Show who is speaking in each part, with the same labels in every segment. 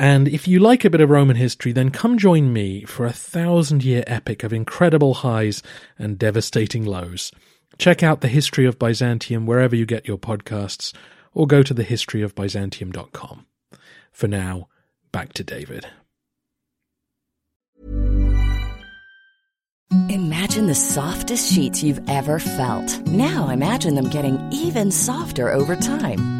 Speaker 1: and if you like a bit of Roman history, then come join me for a thousand year epic of incredible highs and devastating lows. Check out the history of Byzantium wherever you get your podcasts, or go to thehistoryofbyzantium.com. For now, back to David.
Speaker 2: Imagine the softest sheets you've ever felt. Now imagine them getting even softer over time.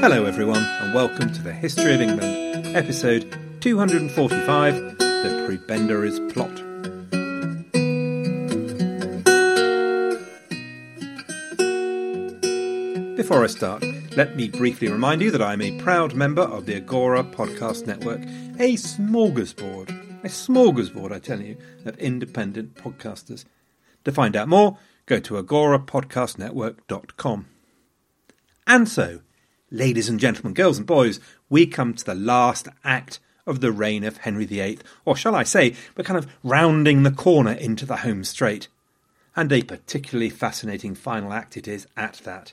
Speaker 3: Hello, everyone, and welcome to the History of England, episode 245 The Prebendaries Plot. Before I start, let me briefly remind you that I'm a proud member of the Agora Podcast Network, a smorgasbord, a smorgasbord, I tell you, of independent podcasters. To find out more, go to agorapodcastnetwork.com. And so, ladies and gentlemen, girls and boys, we come to the last act of the reign of Henry VIII, or shall I say, we're kind of rounding the corner into the home straight. And a particularly fascinating final act it is at that.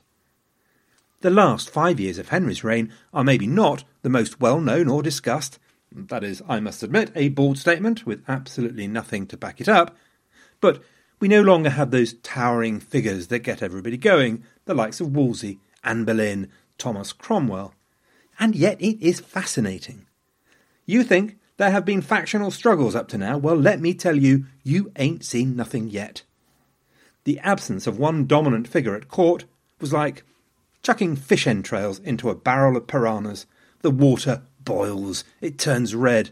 Speaker 3: The last five years of Henry's reign are maybe not the most well known or discussed. That is, I must admit, a bald statement with absolutely nothing to back it up. But we no longer have those towering figures that get everybody going, the likes of Wolsey, Anne Boleyn, Thomas Cromwell. And yet it is fascinating. You think there have been factional struggles up to now? Well, let me tell you, you ain't seen nothing yet. The absence of one dominant figure at court was like chucking fish entrails into a barrel of piranhas. The water boils, it turns red.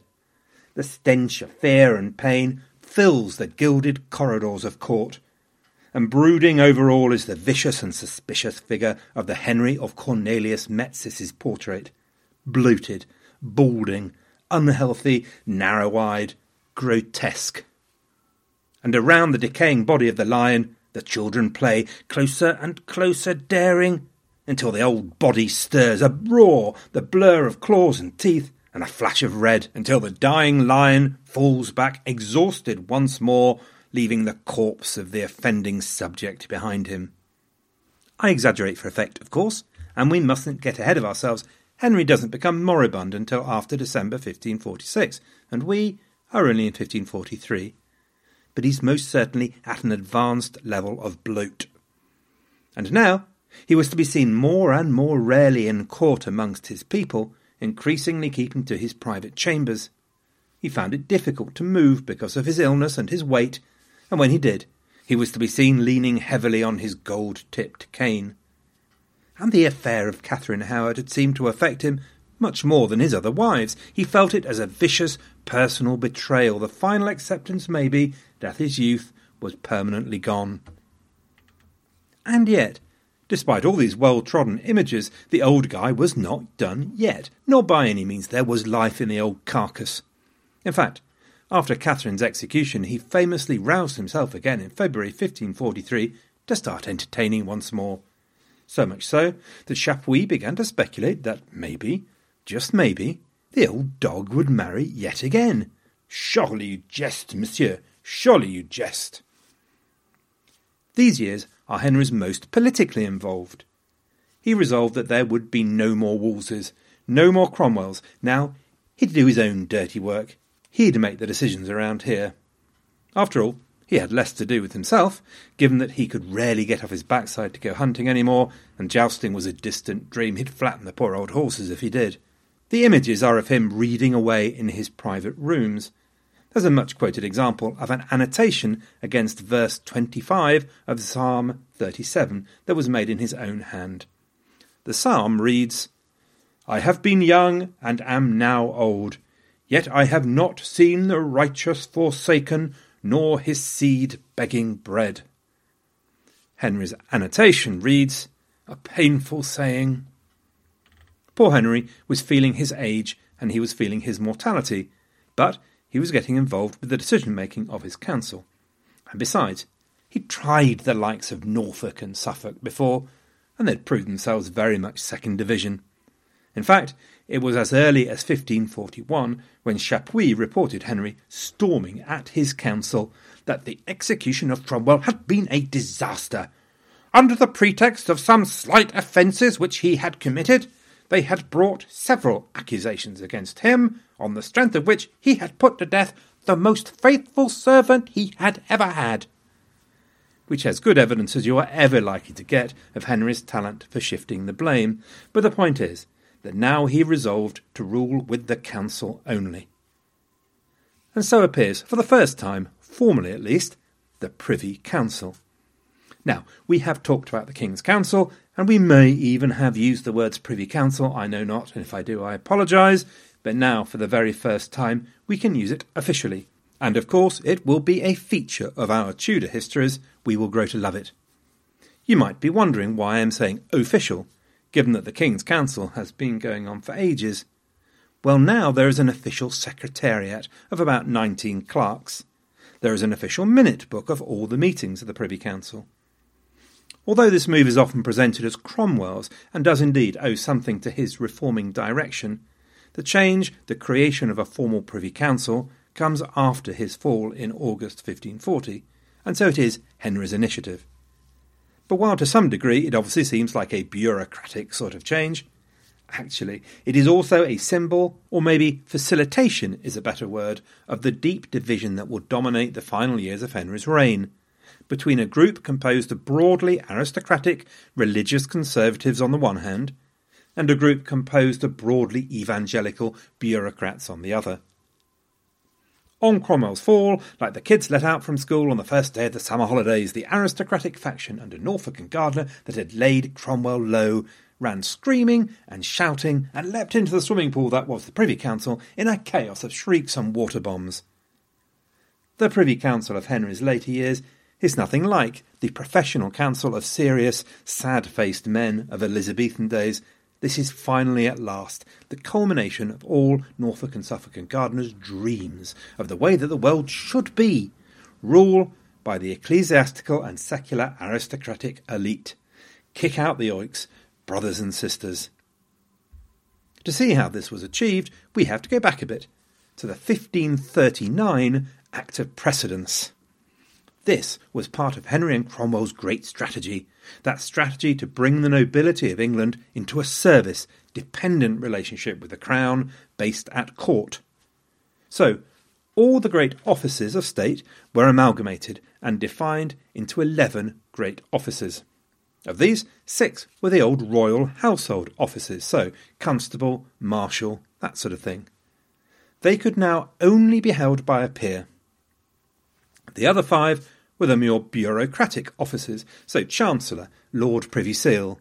Speaker 3: The stench of fear and pain fills the gilded corridors of court. And brooding over all is the vicious and suspicious figure of the Henry of Cornelius Metsys's portrait. Bloated, balding, unhealthy, narrow eyed, grotesque. And around the decaying body of the lion, the children play, closer and closer, daring, until the old body stirs, a roar, the blur of claws and teeth, and a flash of red, until the dying lion falls back exhausted once more, leaving the corpse of the offending subject behind him. I exaggerate for effect, of course, and we mustn't get ahead of ourselves. Henry doesn't become moribund until after December 1546, and we are only in 1543. But he's most certainly at an advanced level of bloat. And now he was to be seen more and more rarely in court amongst his people, increasingly keeping to his private chambers. He found it difficult to move because of his illness and his weight, and when he did, he was to be seen leaning heavily on his gold tipped cane. And the affair of Catherine Howard had seemed to affect him much more than his other wives. He felt it as a vicious personal betrayal, the final acceptance, maybe, that his youth was permanently gone. And yet, Despite all these well trodden images, the old guy was not done yet, nor by any means there was life in the old carcass. In fact, after Catherine's execution, he famously roused himself again in February 1543 to start entertaining once more. So much so that Chapuis began to speculate that maybe, just maybe, the old dog would marry yet again. Surely you jest, monsieur, surely you jest. These years are Henry's most politically involved. He resolved that there would be no more Wolseys, no more Cromwells. Now he'd do his own dirty work. He'd make the decisions around here. After all, he had less to do with himself, given that he could rarely get off his backside to go hunting any more, and jousting was a distant dream. He'd flatten the poor old horses if he did. The images are of him reading away in his private rooms. There's a much quoted example of an annotation against verse 25 of Psalm 37 that was made in his own hand. The psalm reads, I have been young and am now old, yet I have not seen the righteous forsaken, nor his seed begging bread. Henry's annotation reads, A painful saying. Poor Henry was feeling his age and he was feeling his mortality, but he was getting involved with the decision making of his council. And besides, he'd tried the likes of Norfolk and Suffolk before, and they'd proved themselves very much second division. In fact, it was as early as 1541 when Chapuis reported Henry storming at his council that the execution of Cromwell had been a disaster. Under the pretext of some slight offences which he had committed, they had brought several accusations against him, on the strength of which he had put to death the most faithful servant he had ever had. Which has good evidence as you are ever likely to get of Henry's talent for shifting the blame. But the point is that now he resolved to rule with the council only. And so appears, for the first time, formally at least, the Privy Council. Now, we have talked about the King's Council, and we may even have used the words Privy Council, I know not, and if I do, I apologise, but now, for the very first time, we can use it officially. And of course, it will be a feature of our Tudor histories, we will grow to love it. You might be wondering why I am saying official, given that the King's Council has been going on for ages. Well, now there is an official secretariat of about 19 clerks. There is an official minute book of all the meetings of the Privy Council. Although this move is often presented as Cromwell's, and does indeed owe something to his reforming direction, the change, the creation of a formal Privy Council, comes after his fall in August 1540, and so it is Henry's initiative. But while to some degree it obviously seems like a bureaucratic sort of change, actually it is also a symbol, or maybe facilitation is a better word, of the deep division that will dominate the final years of Henry's reign between a group composed of broadly aristocratic religious conservatives on the one hand, and a group composed of broadly evangelical bureaucrats on the other. On Cromwell's fall, like the kids let out from school on the first day of the summer holidays, the aristocratic faction under Norfolk and Gardiner that had laid Cromwell low ran screaming and shouting and leapt into the swimming pool that was the Privy Council in a chaos of shrieks and water bombs. The Privy Council of Henry's later years is nothing like the professional council of serious, sad faced men of Elizabethan days. This is finally at last the culmination of all Norfolk and Suffolk and Gardiner's dreams of the way that the world should be rule by the ecclesiastical and secular aristocratic elite. Kick out the oiks, brothers and sisters. To see how this was achieved, we have to go back a bit to the 1539 Act of Precedence. This was part of Henry and Cromwell's great strategy that strategy to bring the nobility of England into a service, dependent relationship with the Crown based at court. So, all the great offices of state were amalgamated and defined into 11 great offices. Of these, six were the old royal household offices, so constable, marshal, that sort of thing. They could now only be held by a peer. The other five were the more bureaucratic offices, so Chancellor, Lord Privy Seal.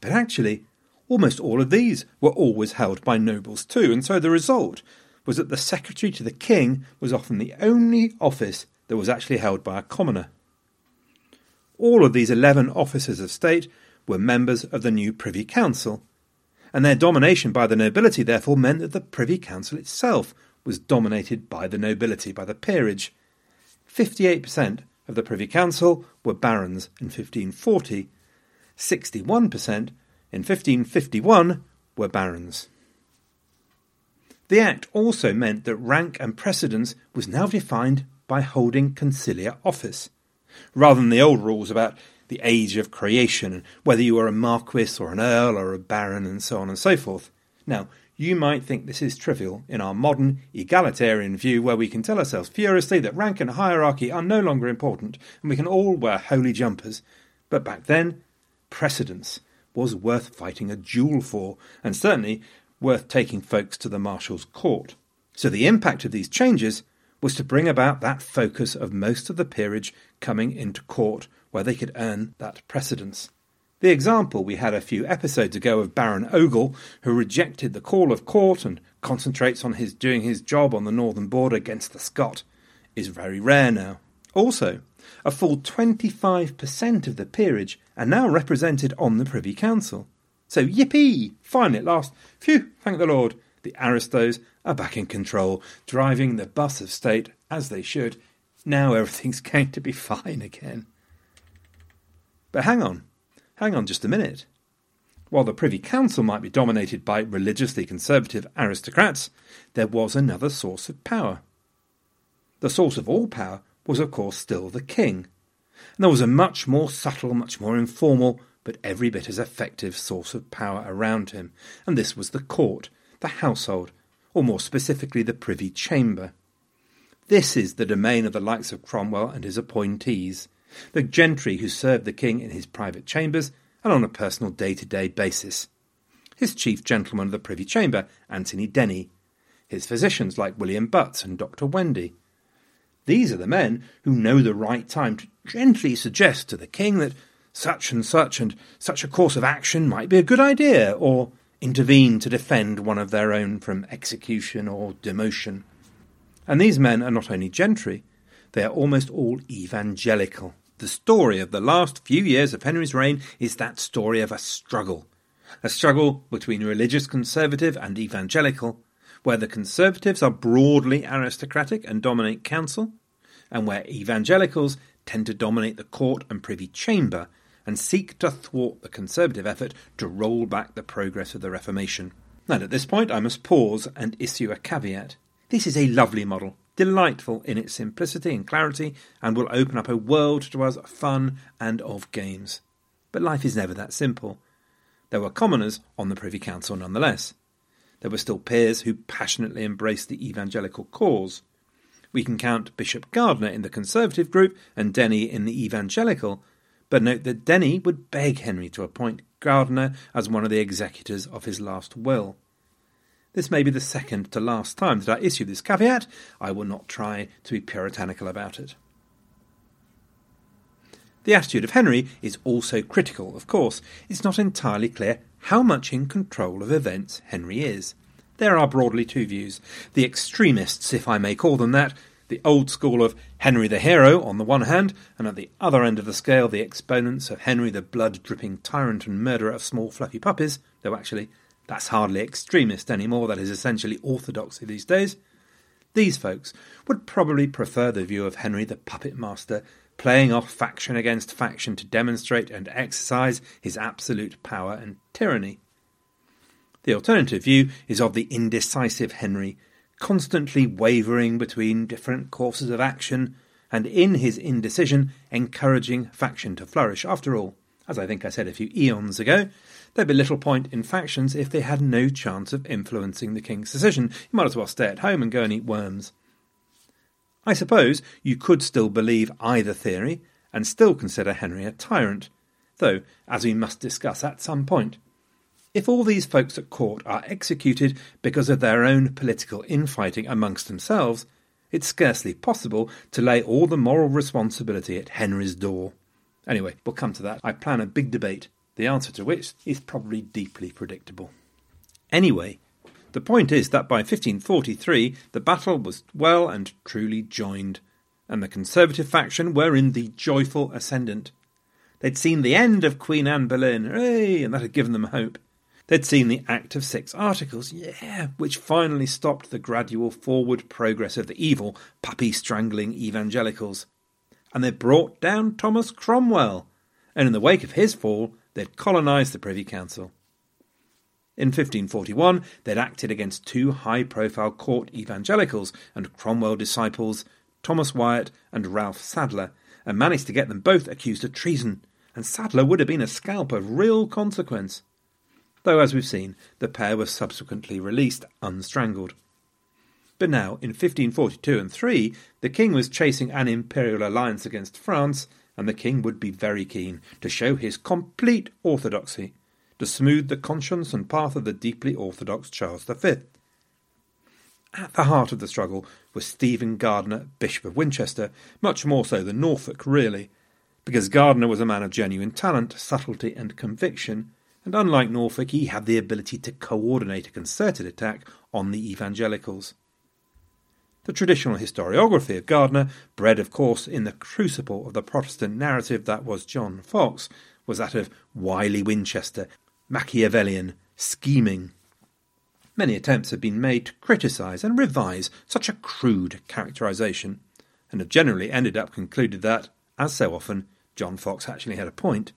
Speaker 3: But actually, almost all of these were always held by nobles too, and so the result was that the Secretary to the King was often the only office that was actually held by a commoner. All of these eleven officers of state were members of the new Privy Council, and their domination by the nobility therefore meant that the Privy Council itself was dominated by the nobility, by the peerage. 58% of the Privy Council were barons in 1540, 61% in 1551 were barons. The Act also meant that rank and precedence was now defined by holding conciliar office, rather than the old rules about the age of creation and whether you were a marquis or an earl or a baron and so on and so forth. Now, you might think this is trivial in our modern, egalitarian view, where we can tell ourselves furiously that rank and hierarchy are no longer important and we can all wear holey jumpers. But back then, precedence was worth fighting a duel for, and certainly worth taking folks to the Marshal's court. So the impact of these changes was to bring about that focus of most of the peerage coming into court where they could earn that precedence. The example we had a few episodes ago of Baron Ogle, who rejected the call of court and concentrates on his doing his job on the northern border against the Scot, is very rare now. Also, a full 25% of the peerage are now represented on the Privy Council. So, yippee! Finally, at last, phew, thank the Lord, the aristos are back in control, driving the bus of state as they should. Now everything's going to be fine again. But hang on. Hang on just a minute. While the Privy Council might be dominated by religiously conservative aristocrats, there was another source of power. The source of all power was, of course, still the king. And there was a much more subtle, much more informal, but every bit as effective source of power around him, and this was the court, the household, or more specifically the Privy Chamber. This is the domain of the likes of Cromwell and his appointees, the gentry who served the king in his private chambers and on a personal day to day basis. His chief gentleman of the Privy Chamber, Anthony Denny. His physicians like William Butts and Dr. Wendy. These are the men who know the right time to gently suggest to the king that such and such and such a course of action might be a good idea, or intervene to defend one of their own from execution or demotion. And these men are not only gentry, they are almost all evangelical. The story of the last few years of Henry's reign is that story of a struggle. A struggle between religious conservative and evangelical, where the conservatives are broadly aristocratic and dominate council, and where evangelicals tend to dominate the court and privy chamber and seek to thwart the conservative effort to roll back the progress of the Reformation. And at this point, I must pause and issue a caveat. This is a lovely model, delightful in its simplicity and clarity, and will open up a world to us of fun and of games. But life is never that simple. There were commoners on the Privy Council nonetheless. There were still peers who passionately embraced the evangelical cause. We can count Bishop Gardiner in the Conservative group and Denny in the Evangelical, but note that Denny would beg Henry to appoint Gardiner as one of the executors of his last will. This may be the second to last time that I issue this caveat. I will not try to be puritanical about it. The attitude of Henry is also critical, of course. It's not entirely clear how much in control of events Henry is. There are broadly two views. The extremists, if I may call them that, the old school of Henry the hero on the one hand, and at the other end of the scale the exponents of Henry the blood dripping tyrant and murderer of small fluffy puppies, though actually that's hardly extremist anymore, that is essentially orthodoxy these days. These folks would probably prefer the view of Henry the puppet master, playing off faction against faction to demonstrate and exercise his absolute power and tyranny. The alternative view is of the indecisive Henry, constantly wavering between different courses of action, and in his indecision encouraging faction to flourish. After all, as I think I said a few eons ago, There'd be little point in factions if they had no chance of influencing the king's decision. You might as well stay at home and go and eat worms. I suppose you could still believe either theory and still consider Henry a tyrant, though, as we must discuss at some point, if all these folks at court are executed because of their own political infighting amongst themselves, it's scarcely possible to lay all the moral responsibility at Henry's door. Anyway, we'll come to that. I plan a big debate the answer to which is probably deeply predictable. Anyway, the point is that by 1543 the battle was well and truly joined, and the Conservative faction were in the joyful ascendant. They'd seen the end of Queen Anne Boleyn, hooray, and that had given them hope. They'd seen the Act of Six Articles, yeah, which finally stopped the gradual forward progress of the evil, puppy strangling evangelicals. And they brought down Thomas Cromwell, and in the wake of his fall, they'd colonised the Privy Council. In 1541, they'd acted against two high profile court evangelicals and Cromwell disciples, Thomas Wyatt and Ralph Sadler, and managed to get them both accused of treason, and Sadler would have been a scalp of real consequence. Though, as we've seen, the pair were subsequently released unstrangled. But now, in 1542 and 3, the king was chasing an imperial alliance against France, and the king would be very keen to show his complete orthodoxy to smooth the conscience and path of the deeply orthodox Charles V. At the heart of the struggle was Stephen Gardiner, Bishop of Winchester, much more so than Norfolk, really, because Gardiner was a man of genuine talent, subtlety, and conviction, and unlike Norfolk, he had the ability to coordinate a concerted attack on the evangelicals. The traditional historiography of Gardiner, bred of course in the crucible of the Protestant narrative that was John Foxe, was that of wily Winchester, Machiavellian, scheming. Many attempts have been made to criticise and revise such a crude characterisation, and have generally ended up concluded that, as so often, John Foxe actually had a point.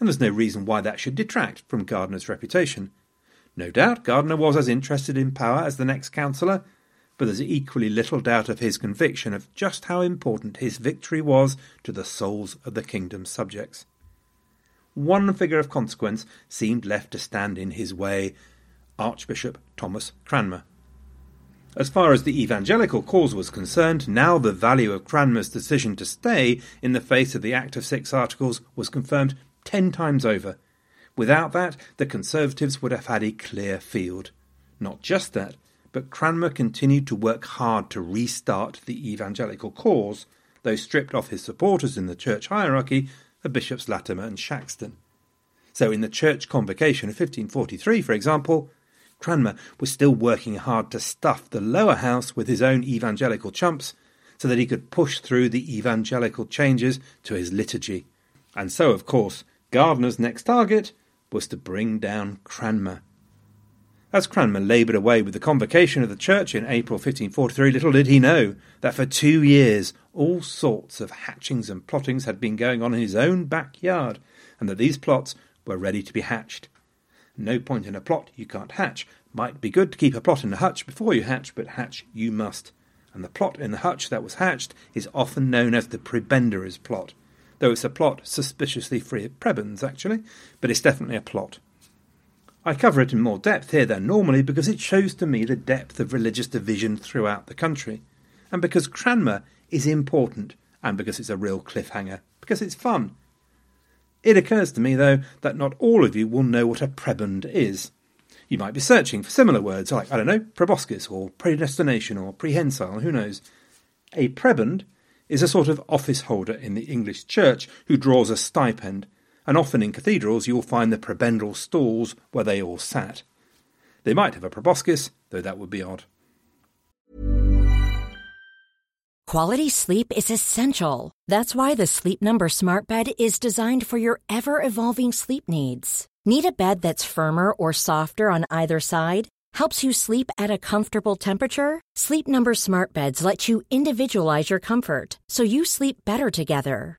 Speaker 3: And there's no reason why that should detract from Gardiner's reputation. No doubt Gardiner was as interested in power as the next councillor, but there's equally little doubt of his conviction of just how important his victory was to the souls of the kingdom's subjects one figure of consequence seemed left to stand in his way Archbishop Thomas Cranmer. As far as the evangelical cause was concerned, now the value of Cranmer's decision to stay in the face of the Act of Six Articles was confirmed ten times over. Without that, the Conservatives would have had a clear field. Not just that, but Cranmer continued to work hard to restart the evangelical cause, though stripped of his supporters in the church hierarchy the Bishops Latimer and Shaxton. So, in the Church Convocation of 1543, for example, Cranmer was still working hard to stuff the lower house with his own evangelical chumps so that he could push through the evangelical changes to his liturgy. And so, of course, Gardiner's next target was to bring down Cranmer. As Cranmer laboured away with the convocation of the church in April 1543, little did he know that for two years all sorts of hatchings and plottings had been going on in his own backyard, and that these plots were ready to be hatched. No point in a plot you can't hatch. Might be good to keep a plot in the hutch before you hatch, but hatch you must. And the plot in the hutch that was hatched is often known as the prebendaries plot, though it's a plot suspiciously free of prebends, actually, but it's definitely a plot. I cover it in more depth here than normally because it shows to me the depth of religious division throughout the country, and because Cranmer is important, and because it's a real cliffhanger, because it's fun. It occurs to me, though, that not all of you will know what a prebend is. You might be searching for similar words like, I don't know, proboscis or predestination or prehensile, who knows. A prebend is a sort of office holder in the English church who draws a stipend and often in cathedrals you will find the prebendal stalls where they all sat. They might have a proboscis, though that would be odd.
Speaker 4: Quality sleep is essential. That's why the Sleep Number Smart Bed is designed for your ever evolving sleep needs. Need a bed that's firmer or softer on either side? Helps you sleep at a comfortable temperature? Sleep Number Smart Beds let you individualize your comfort so you sleep better together.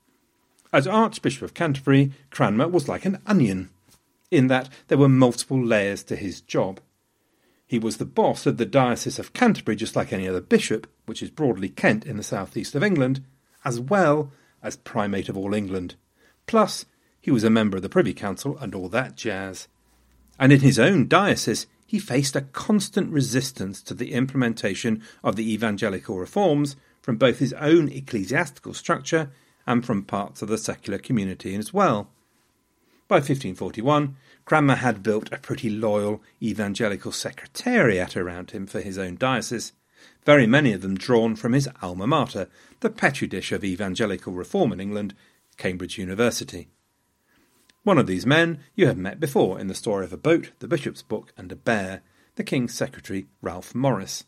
Speaker 3: As Archbishop of Canterbury, Cranmer was like an onion, in that there were multiple layers to his job. He was the boss of the Diocese of Canterbury, just like any other bishop, which is broadly Kent in the southeast of England, as well as Primate of all England. Plus, he was a member of the Privy Council and all that jazz. And in his own diocese, he faced a constant resistance to the implementation of the evangelical reforms from both his own ecclesiastical structure and from parts of the secular community as well. By 1541, Cranmer had built a pretty loyal evangelical secretariat around him for his own diocese, very many of them drawn from his alma mater, the petri dish of evangelical reform in England, Cambridge University. One of these men you have met before in the story of a boat, the bishop's book, and a bear, the king's secretary, Ralph Morice.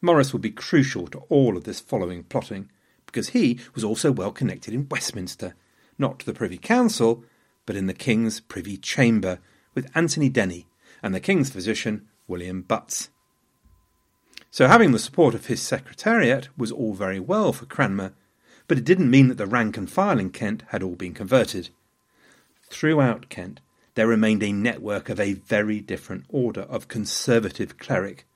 Speaker 3: Morice would be crucial to all of this following plotting, because he was also well connected in Westminster, not to the Privy Council, but in the King's Privy Chamber, with Anthony Denny and the King's physician, William Butts. So having the support of his secretariat was all very well for Cranmer, but it didn't mean that the rank and file in Kent had all been converted. Throughout Kent, there remained a network of a very different order of conservative cleric,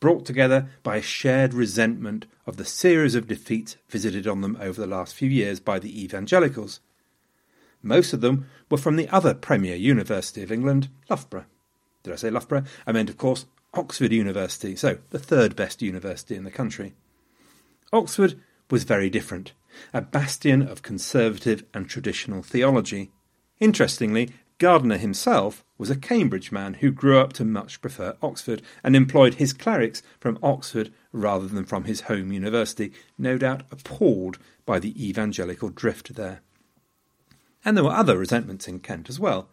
Speaker 3: brought together by a shared resentment of the series of defeats visited on them over the last few years by the evangelicals. Most of them were from the other premier university of England, Loughborough. Did I say Loughborough? I meant, of course, Oxford University, so the third best university in the country. Oxford was very different, a bastion of conservative and traditional theology. Interestingly, Gardiner himself was a Cambridge man who grew up to much prefer Oxford and employed his clerics from Oxford rather than from his home university, no doubt appalled by the evangelical drift there. And there were other resentments in Kent as well.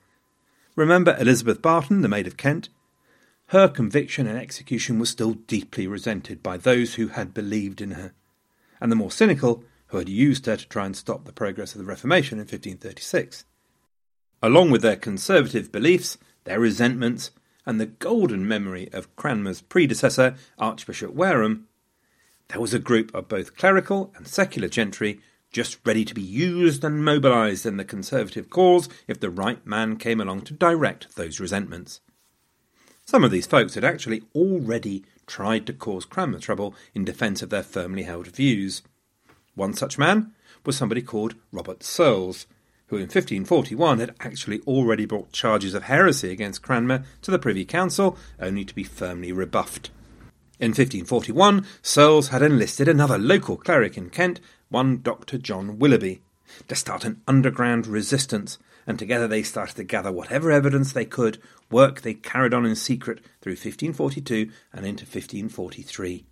Speaker 3: Remember Elizabeth Barton, the Maid of Kent? Her conviction and execution was still deeply resented by those who had believed in her, and the more cynical who had used her to try and stop the progress of the Reformation in 1536. Along with their conservative beliefs, their resentments, and the golden memory of Cranmer's predecessor, Archbishop Warham, there was a group of both clerical and secular gentry just ready to be used and mobilised in the Conservative cause if the right man came along to direct those resentments. Some of these folks had actually already tried to cause Cranmer trouble in defence of their firmly held views. One such man was somebody called Robert Serles, who in 1541 had actually already brought charges of heresy against Cranmer to the Privy Council, only to be firmly rebuffed. In 1541, Serles had enlisted another local cleric in Kent, one Dr. John Willoughby, to start an underground resistance, and together they started to gather whatever evidence they could, work they carried on in secret through 1542 and into 1543.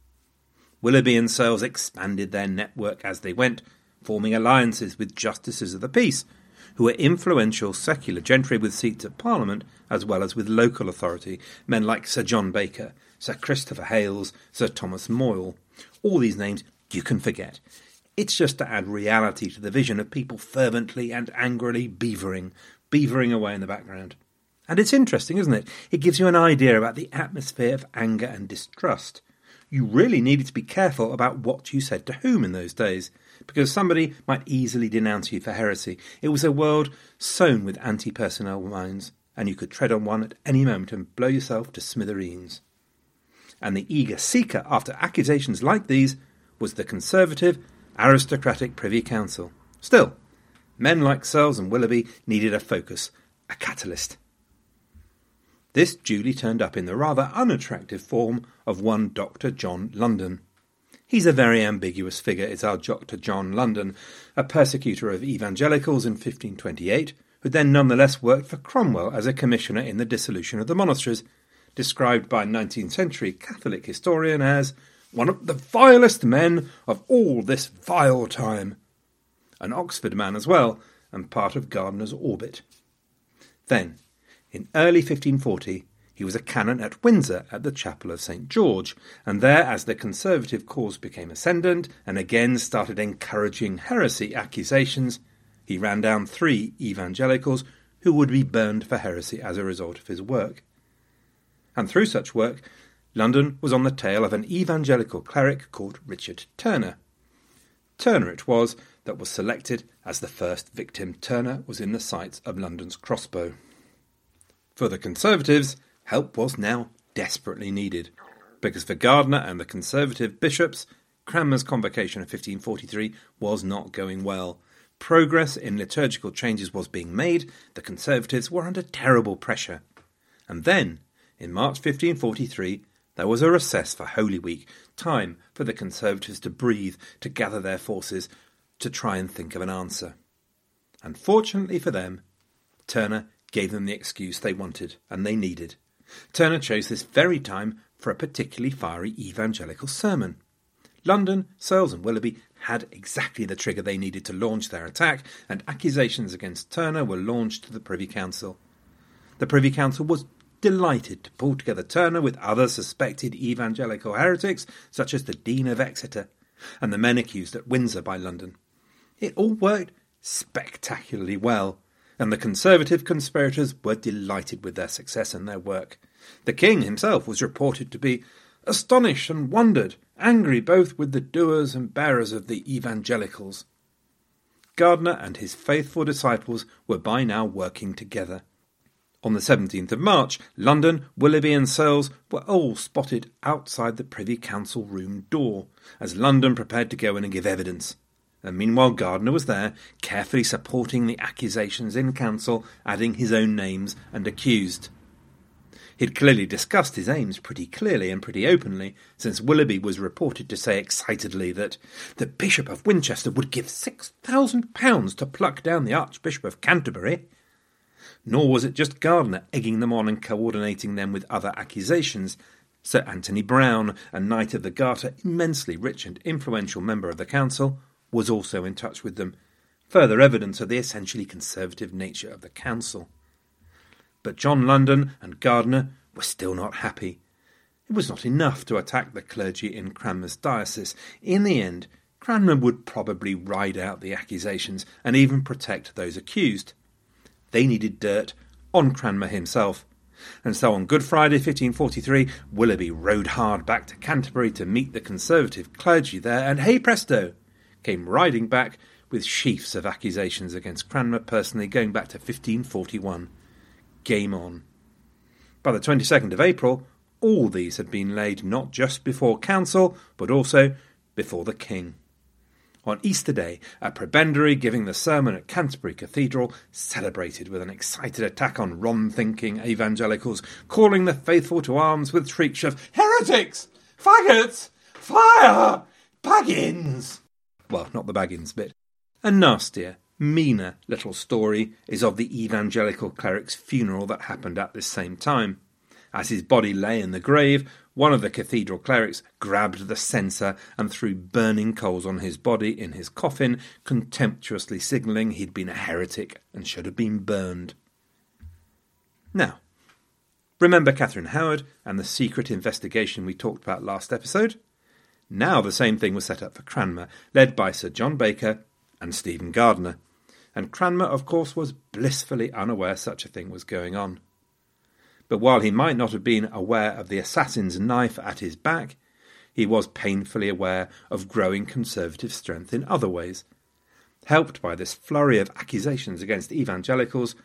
Speaker 3: Willoughby and Serles expanded their network as they went, forming alliances with justices of the peace, who were influential secular gentry with seats at Parliament as well as with local authority, men like Sir John Baker, Sir Christopher Hales, Sir Thomas Moyle. All these names you can forget. It's just to add reality to the vision of people fervently and angrily beavering, beavering away in the background. And it's interesting, isn't it? It gives you an idea about the atmosphere of anger and distrust. You really needed to be careful about what you said to whom in those days because somebody might easily denounce you for heresy. It was a world sown with anti personnel minds, and you could tread on one at any moment and blow yourself to smithereens. And the eager seeker after accusations like these was the conservative, aristocratic Privy Council. Still, men like Serles and Willoughby needed a focus, a catalyst. This duly turned up in the rather unattractive form of one Dr. John London. He's a very ambiguous figure, is our Dr. John London, a persecutor of evangelicals in 1528, who then nonetheless worked for Cromwell as a commissioner in the dissolution of the monasteries, described by a 19th century Catholic historian as one of the vilest men of all this vile time. An Oxford man as well, and part of Gardiner's orbit. Then, in early 1540, he was a canon at Windsor at the Chapel of St. George, and there, as the Conservative cause became ascendant and again started encouraging heresy accusations, he ran down three evangelicals who would be burned for heresy as a result of his work. And through such work, London was on the tail of an evangelical cleric called Richard Turner. Turner it was that was selected as the first victim. Turner was in the sights of London's crossbow. For the Conservatives, help was now desperately needed, because for Gardiner and the Conservative bishops, Cranmer's convocation of 1543 was not going well. Progress in liturgical changes was being made, the Conservatives were under terrible pressure. And then, in March 1543, there was a recess for Holy Week, time for the Conservatives to breathe, to gather their forces, to try and think of an answer. Unfortunately for them, Turner gave them the excuse they wanted and they needed. Turner chose this very time for a particularly fiery evangelical sermon. London, Serles, and Willoughby had exactly the trigger they needed to launch their attack, and accusations against Turner were launched to the Privy Council. The Privy Council was delighted to pull together Turner with other suspected evangelical heretics, such as the Dean of Exeter and the men accused at Windsor by London. It all worked spectacularly well, and the Conservative conspirators were delighted with their success and their work. The King himself was reported to be astonished and wondered, angry both with the doers and bearers of the evangelicals. Gardiner and his faithful disciples were by now working together. On the 17th of March, London, Willoughby, and Serles were all spotted outside the Privy Council room door, as London prepared to go in and give evidence. And meanwhile, Gardiner was there, carefully supporting the accusations in council, adding his own names and accused. He'd clearly discussed his aims pretty clearly and pretty openly, since Willoughby was reported to say excitedly that the Bishop of Winchester would give six thousand pounds to pluck down the Archbishop of Canterbury. Nor was it just Gardiner egging them on and coordinating them with other accusations. Sir Anthony Browne, a Knight of the Garter, immensely rich and influential member of the Council, was also in touch with them, further evidence of the essentially conservative nature of the Council. But John London and Gardiner were still not happy. It was not enough to attack the clergy in Cranmer's diocese. In the end, Cranmer would probably ride out the accusations and even protect those accused. They needed dirt on Cranmer himself. And so on Good Friday 1543, Willoughby rode hard back to Canterbury to meet the Conservative clergy there, and hey presto, came riding back with sheafs of accusations against Cranmer personally going back to 1541. Game on. By the 22nd of April, all these had been laid not just before Council, but also before the King. On Easter Day, a prebendary giving the sermon at Canterbury Cathedral celebrated with an excited attack on wrong thinking evangelicals, calling the faithful to arms with shrieks of heretics, faggots, fire, Baggins. Well, not the Baggins bit. A nastier, meaner little story is of the evangelical cleric's funeral that happened at this same time. As his body lay in the grave, one of the cathedral clerics grabbed the censer and threw burning coals on his body in his coffin, contemptuously signalling he'd been a heretic and should have been burned. Now, remember Catherine Howard and the secret investigation we talked about last episode? Now the same thing was set up for Cranmer, led by Sir John Baker and Stephen Gardiner. And Cranmer, of course, was blissfully unaware such a thing was going on. But while he might not have been aware of the assassin's knife at his back, he was painfully aware of growing conservative strength in other ways. Helped by this flurry of accusations against evangelicals,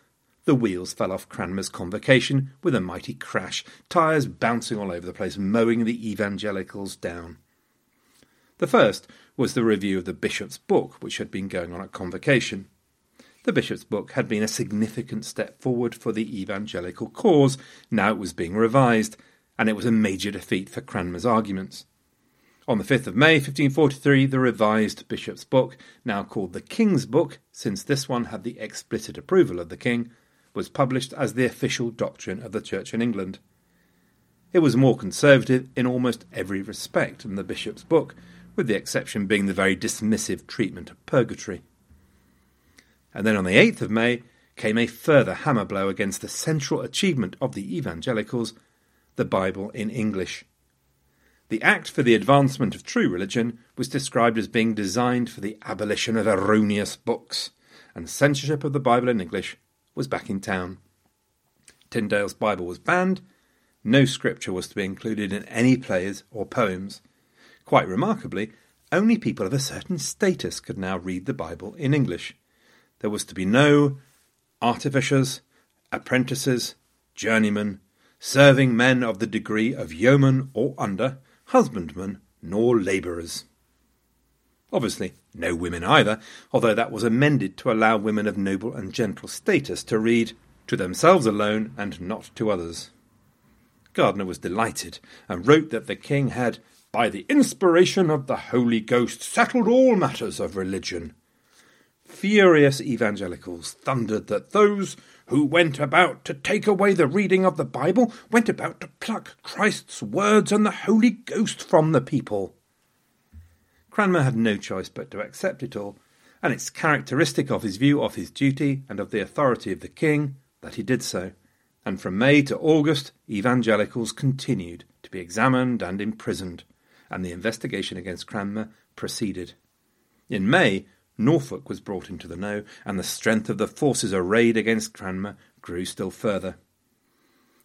Speaker 3: the wheels fell off Cranmer's convocation with a mighty crash, tyres bouncing all over the place, mowing the evangelicals down. The first was the review of the bishop's book, which had been going on at convocation. The bishop's book had been a significant step forward for the evangelical cause. Now it was being revised, and it was a major defeat for Cranmer's arguments. On the 5th of May 1543, the revised bishop's book, now called the King's Book, since this one had the explicit approval of the king, was published as the official doctrine of the Church in England. It was more conservative in almost every respect than the bishop's book, with the exception being the very dismissive treatment of purgatory. And then on the 8th of May came a further hammer blow against the central achievement of the evangelicals, the Bible in English. The Act for the Advancement of True Religion was described as being designed for the abolition of erroneous books, and censorship of the Bible in English was back in town. Tyndale's Bible was banned, no scripture was to be included in any plays or poems. Quite remarkably, only people of a certain status could now read the Bible in English. There was to be no artificers, apprentices, journeymen, serving men of the degree of yeoman or under, husbandmen, nor labourers. Obviously, no women either, although that was amended to allow women of noble and gentle status to read to themselves alone and not to others. Gardiner was delighted, and wrote that the king had, by the inspiration of the Holy Ghost, settled all matters of religion, furious evangelicals thundered that those who went about to take away the reading of the Bible went about to pluck Christ's words and the Holy Ghost from the people. Cranmer had no choice but to accept it all, and it's characteristic of his view of his duty and of the authority of the king that he did so, and from May to August, evangelicals continued to be examined and imprisoned, and the investigation against Cranmer proceeded. In May, Norfolk was brought into the know, and the strength of the forces arrayed against Cranmer grew still further.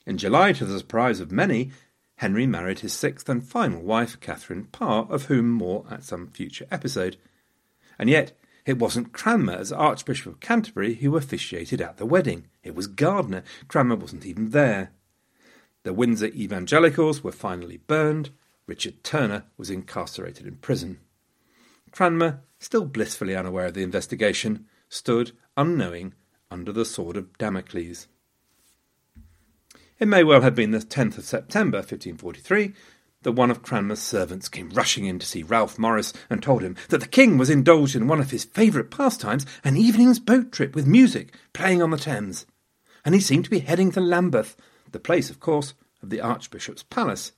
Speaker 3: In July, to the surprise of many, Henry married his sixth and final wife, Catherine Parr, of whom more at some future episode. And yet, it wasn't Cranmer as Archbishop of Canterbury who officiated at the wedding. It was Gardiner. Cranmer wasn't even there. The Windsor evangelicals were finally burned. Richard Turner was incarcerated in prison. Cranmer, still blissfully unaware of the investigation, stood, unknowing, under the sword of Damocles. It may well have been the 10th of September, 1543, that one of Cranmer's servants came rushing in to see Ralph Morice and told him that the king was indulged in one of his favourite pastimes, an evening's boat trip with music playing on the Thames. And he seemed to be heading to Lambeth, the place, of course, of the Archbishop's palace.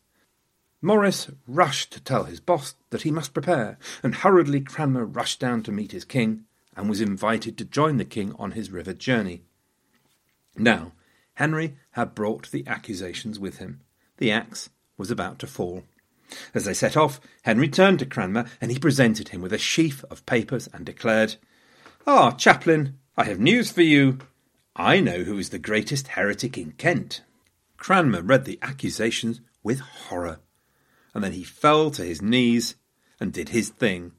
Speaker 3: Morice rushed to tell his boss that he must prepare, and hurriedly Cranmer rushed down to meet his king, and was invited to join the king on his river journey. Now, Henry had brought the accusations with him. The axe was about to fall. As they set off, Henry turned to Cranmer, and he presented him with a sheaf of papers and declared, Ah, chaplain, I have news for you. I know who is the greatest heretic in Kent. Cranmer read the accusations with horror, and then he fell to his knees and did his thing,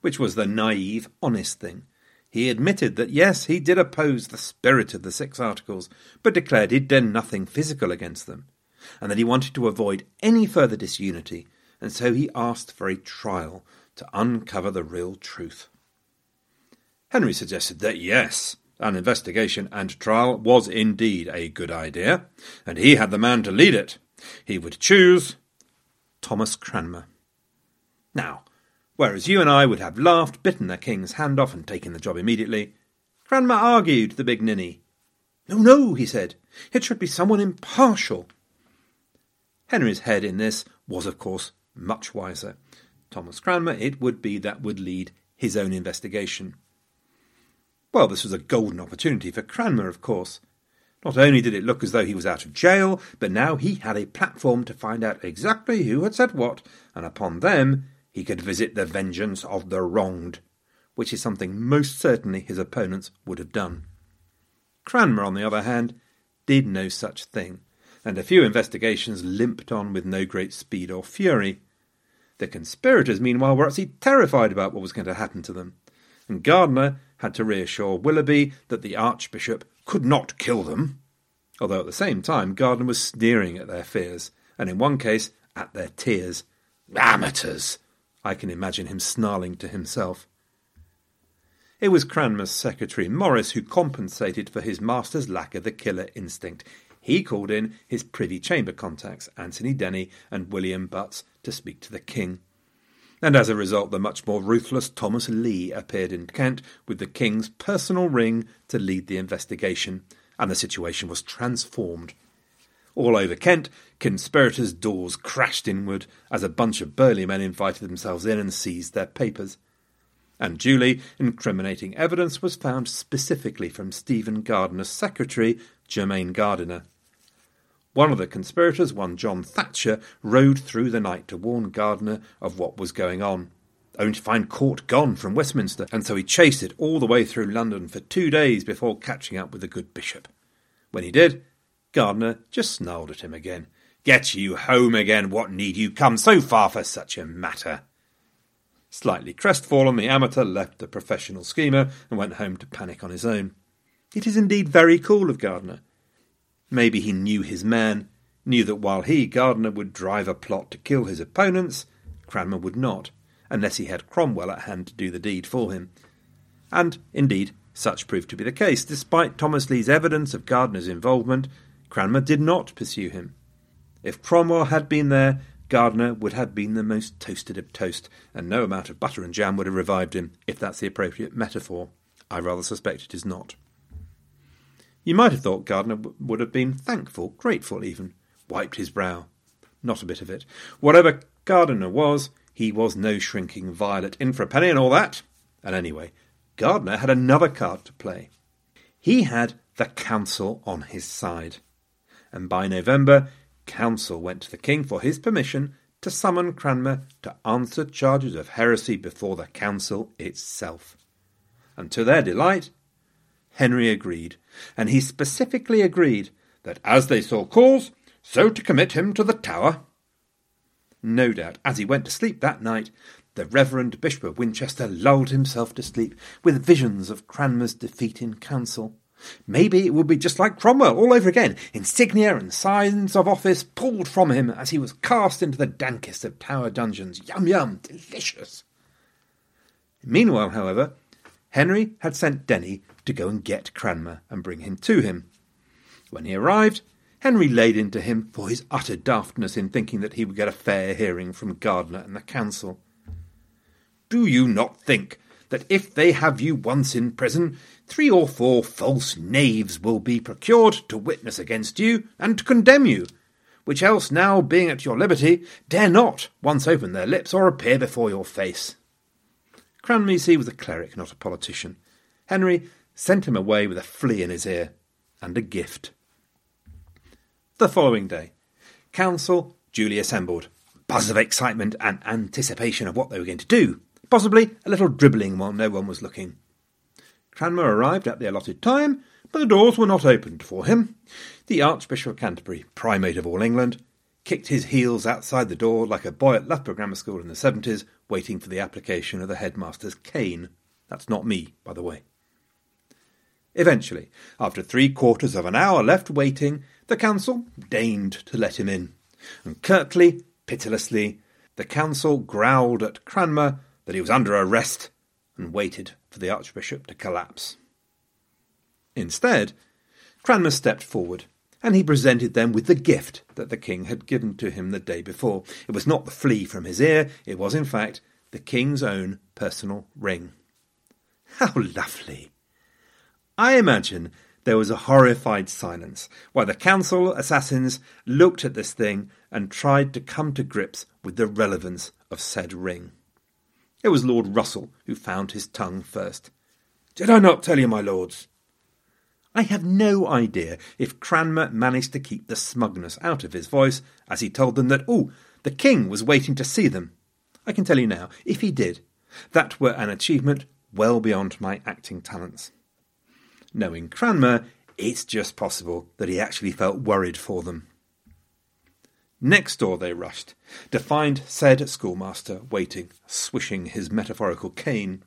Speaker 3: which was the naive, honest thing. He admitted that yes, he did oppose the spirit of the Six Articles, but declared he'd done nothing physical against them and that he wanted to avoid any further disunity, and so he asked for a trial to uncover the real truth. Henry suggested that yes, an investigation and trial was indeed a good idea, and he had the man to lead it. He would choose Thomas Cranmer. Now, whereas you and I would have laughed, bitten the king's hand off, and taken the job immediately, Cranmer argued the big ninny. No, no, he said, it should be someone impartial, Henry's head in this was, of course, much wiser. Thomas Cranmer, it would be that would lead his own investigation. Well, this was a golden opportunity for Cranmer, of course. Not only did it look as though he was out of jail, but now he had a platform to find out exactly who had said what, and upon them he could visit the vengeance of the wronged, which is something most certainly his opponents would have done. Cranmer, on the other hand, did no such thing and a few investigations limped on with no great speed or fury. The conspirators, meanwhile, were actually terrified about what was going to happen to them, and Gardiner had to reassure Willoughby that the Archbishop could not kill them, although at the same time Gardiner was sneering at their fears, and in one case at their tears. Amateurs! I can imagine him snarling to himself. It was Cranmer's secretary, Morice, who compensated for his master's lack of the killer instinct he called in his Privy Chamber contacts, Anthony Denny and William Butts, to speak to the King. And as a result, the much more ruthless Thomas Lee appeared in Kent with the King's personal ring to lead the investigation, and the situation was transformed. All over Kent, conspirators' doors crashed inward as a bunch of burly men invited themselves in and seized their papers. And duly, incriminating evidence was found specifically from Stephen Gardiner's secretary, Germain Gardiner. One of the conspirators, one John Thatcher, rode through the night to warn Gardiner of what was going on, only to find court gone from Westminster, and so he chased it all the way through London for two days before catching up with the good bishop. When he did, Gardiner just snarled at him again. Get you home again, what need you come so far for such a matter? Slightly crestfallen, the amateur left the professional schemer and went home to panic on his own. It is indeed very cool of Gardiner. Maybe he knew his man, knew that while he, Gardiner, would drive a plot to kill his opponents, Cranmer would not, unless he had Cromwell at hand to do the deed for him. And, indeed, such proved to be the case. Despite Thomas Lee's evidence of Gardiner's involvement, Cranmer did not pursue him. If Cromwell had been there, Gardiner would have been the most toasted of toast, and no amount of butter and jam would have revived him, if that's the appropriate metaphor. I rather suspect it is not. You might have thought Gardiner would have been thankful, grateful even, wiped his brow. Not a bit of it. Whatever Gardiner was, he was no shrinking violet in for a penny and all that. And anyway, Gardiner had another card to play. He had the council on his side. and by November, council went to the king for his permission to summon Cranmer to answer charges of heresy before the council itself. And to their delight, Henry agreed, and he specifically agreed that as they saw cause, so to commit him to the Tower. No doubt, as he went to sleep that night, the Reverend Bishop of Winchester lulled himself to sleep with visions of Cranmer's defeat in council. Maybe it would be just like Cromwell all over again, insignia and signs of office pulled from him as he was cast into the dankest of Tower dungeons. Yum yum, delicious. Meanwhile, however, Henry had sent Denny to go and get Cranmer and bring him to him. When he arrived, Henry laid into him for his utter daftness in thinking that he would get a fair hearing from Gardiner and the council. Do you not think that if they have you once in prison, three or four false knaves will be procured to witness against you and to condemn you, which else now being at your liberty dare not once open their lips or appear before your face? Cranmer, see, was a cleric, not a politician. Henry sent him away with a flea in his ear and a gift. The following day, council duly assembled. Buzz of excitement and anticipation of what they were going to do. Possibly a little dribbling while no one was looking. Cranmer arrived at the allotted time, but the doors were not opened for him. The Archbishop of Canterbury, primate of all England, kicked his heels outside the door like a boy at Loughborough Grammar School in the seventies, waiting for the application of the headmaster's cane. That's not me, by the way. Eventually, after three quarters of an hour left waiting, the council deigned to let him in, and curtly, pitilessly, the council growled at Cranmer that he was under arrest and waited for the archbishop to collapse. Instead, Cranmer stepped forward and he presented them with the gift that the king had given to him the day before. It was not the flea from his ear, it was, in fact, the king's own personal ring. How lovely! I imagine there was a horrified silence while the council assassins looked at this thing and tried to come to grips with the relevance of said ring. It was Lord Russell who found his tongue first. Did I not tell you, my lords? I have no idea if Cranmer managed to keep the smugness out of his voice as he told them that, oh, the king was waiting to see them. I can tell you now, if he did, that were an achievement well beyond my acting talents. Knowing Cranmer, it's just possible that he actually felt worried for them. Next door they rushed, to find said schoolmaster waiting, swishing his metaphorical cane.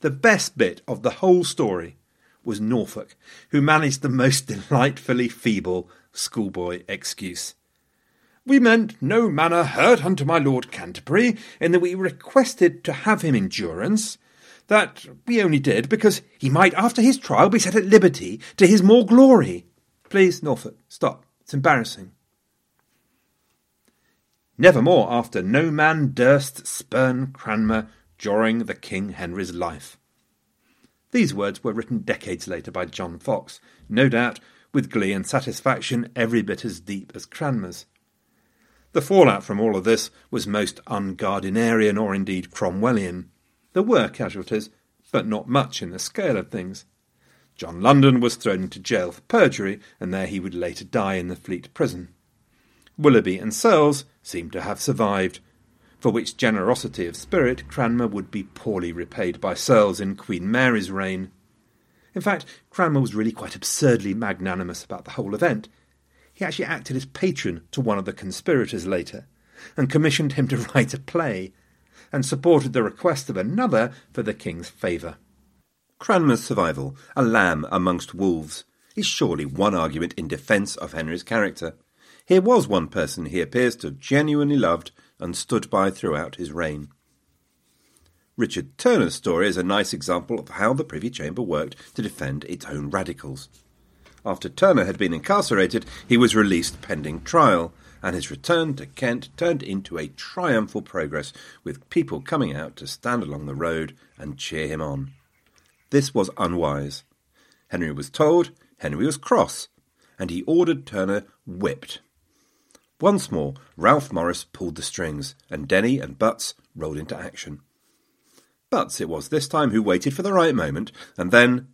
Speaker 3: The best bit of the whole story was Norfolk, who managed the most delightfully feeble schoolboy excuse. We meant no manner hurt unto my Lord Canterbury, in that we requested to have him in durance, that we only did because he might after his trial be set at liberty to his more glory. Please, Norfolk, stop. It's embarrassing. Nevermore after no man durst spurn Cranmer during the King Henry's life. These words were written decades later by John Foxe, no doubt with glee and satisfaction every bit as deep as Cranmer's. The fallout from all of this was most ungardinerian or indeed Cromwellian. There were casualties, but not much in the scale of things. John London was thrown into jail for perjury, and there he would later die in the Fleet prison. Willoughby and Serles seemed to have survived, for which generosity of spirit Cranmer would be poorly repaid by Serles in Queen Mary's reign. In fact, Cranmer was really quite absurdly magnanimous about the whole event. He actually acted as patron to one of the conspirators later, and commissioned him to write a play, and supported the request of another for the king's favour.
Speaker 5: Cranmer's survival, a lamb amongst wolves, is surely one argument in defence of Henry's character. Here was one person he appears to have genuinely loved and stood by throughout his reign. Richard Turner's story is a nice example of how the Privy Chamber worked to defend its own radicals. After Turner had been incarcerated, he was released pending trial, and his return to Kent turned into a triumphal progress, with people coming out to stand along the road and cheer him on. This was unwise. Henry was told, Henry was cross, and he ordered Turner whipped. Once more, Ralph Morice pulled the strings, and Denny and Butts rolled into action. Butts it was this time who waited for the right moment, and then,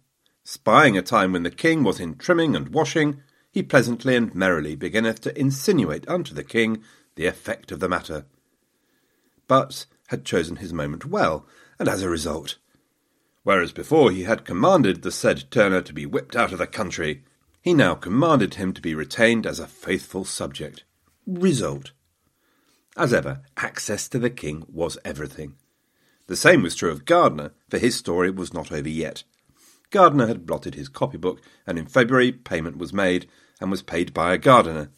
Speaker 5: spying a time when the king was in trimming and washing,
Speaker 3: he pleasantly and merrily beginneth to insinuate unto the king the effect of the matter. Butts had chosen his moment well, and as a result. Whereas before he had commanded the said Turner to be whipped out of the country, he now commanded him to be retained as a faithful subject. Result. As ever, access to the king was everything. The same was true of Gardiner, for his story was not over yet. Gardiner had blotted his copybook, and in February payment was made, and was paid by a gardener.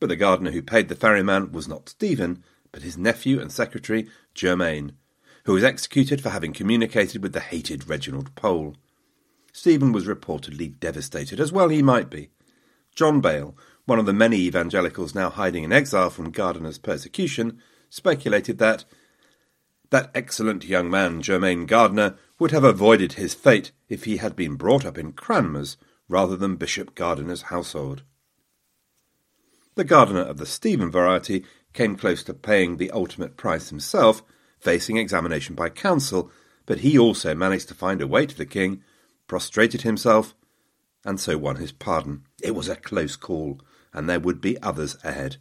Speaker 3: But the gardener who paid the ferryman was not Stephen, but his nephew and secretary, Germain, who was executed for having communicated with the hated Reginald Pole. Stephen was reportedly devastated, as well he might be. John Bale, one of the many evangelicals now hiding in exile from Gardiner's persecution, speculated that that excellent young man, Germain Gardiner, would have avoided his fate if he had been brought up in Cranmer's rather than Bishop Gardiner's household. The gardener of the Stephen variety came close to paying the ultimate price himself, facing examination by council, but he also managed to find a way to the king, prostrated himself, and so won his pardon. It was a close call, and there would be others ahead.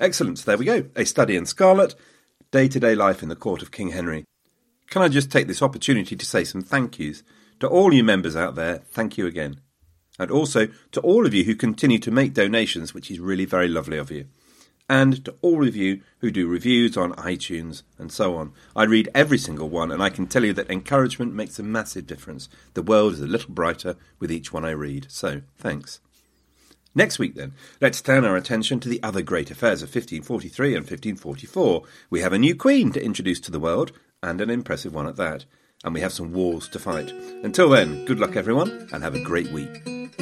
Speaker 3: Excellent, there we go. A study in scarlet, day to day life in the court of King Henry. Can I just take this opportunity to say some thank yous? To all you members out there, thank you again. And also to all of you who continue to make donations, which is really very lovely of you and to all of you who do reviews on iTunes and so on. I read every single one, and I can tell you that encouragement makes a massive difference. The world is a little brighter with each one I read, so thanks. Next week, then, let's turn our attention to the other great affairs of 1543 and 1544. We have a new queen to introduce to the world, and an impressive one at that. And we have some wars to fight. Until then, good luck, everyone, and have a great week.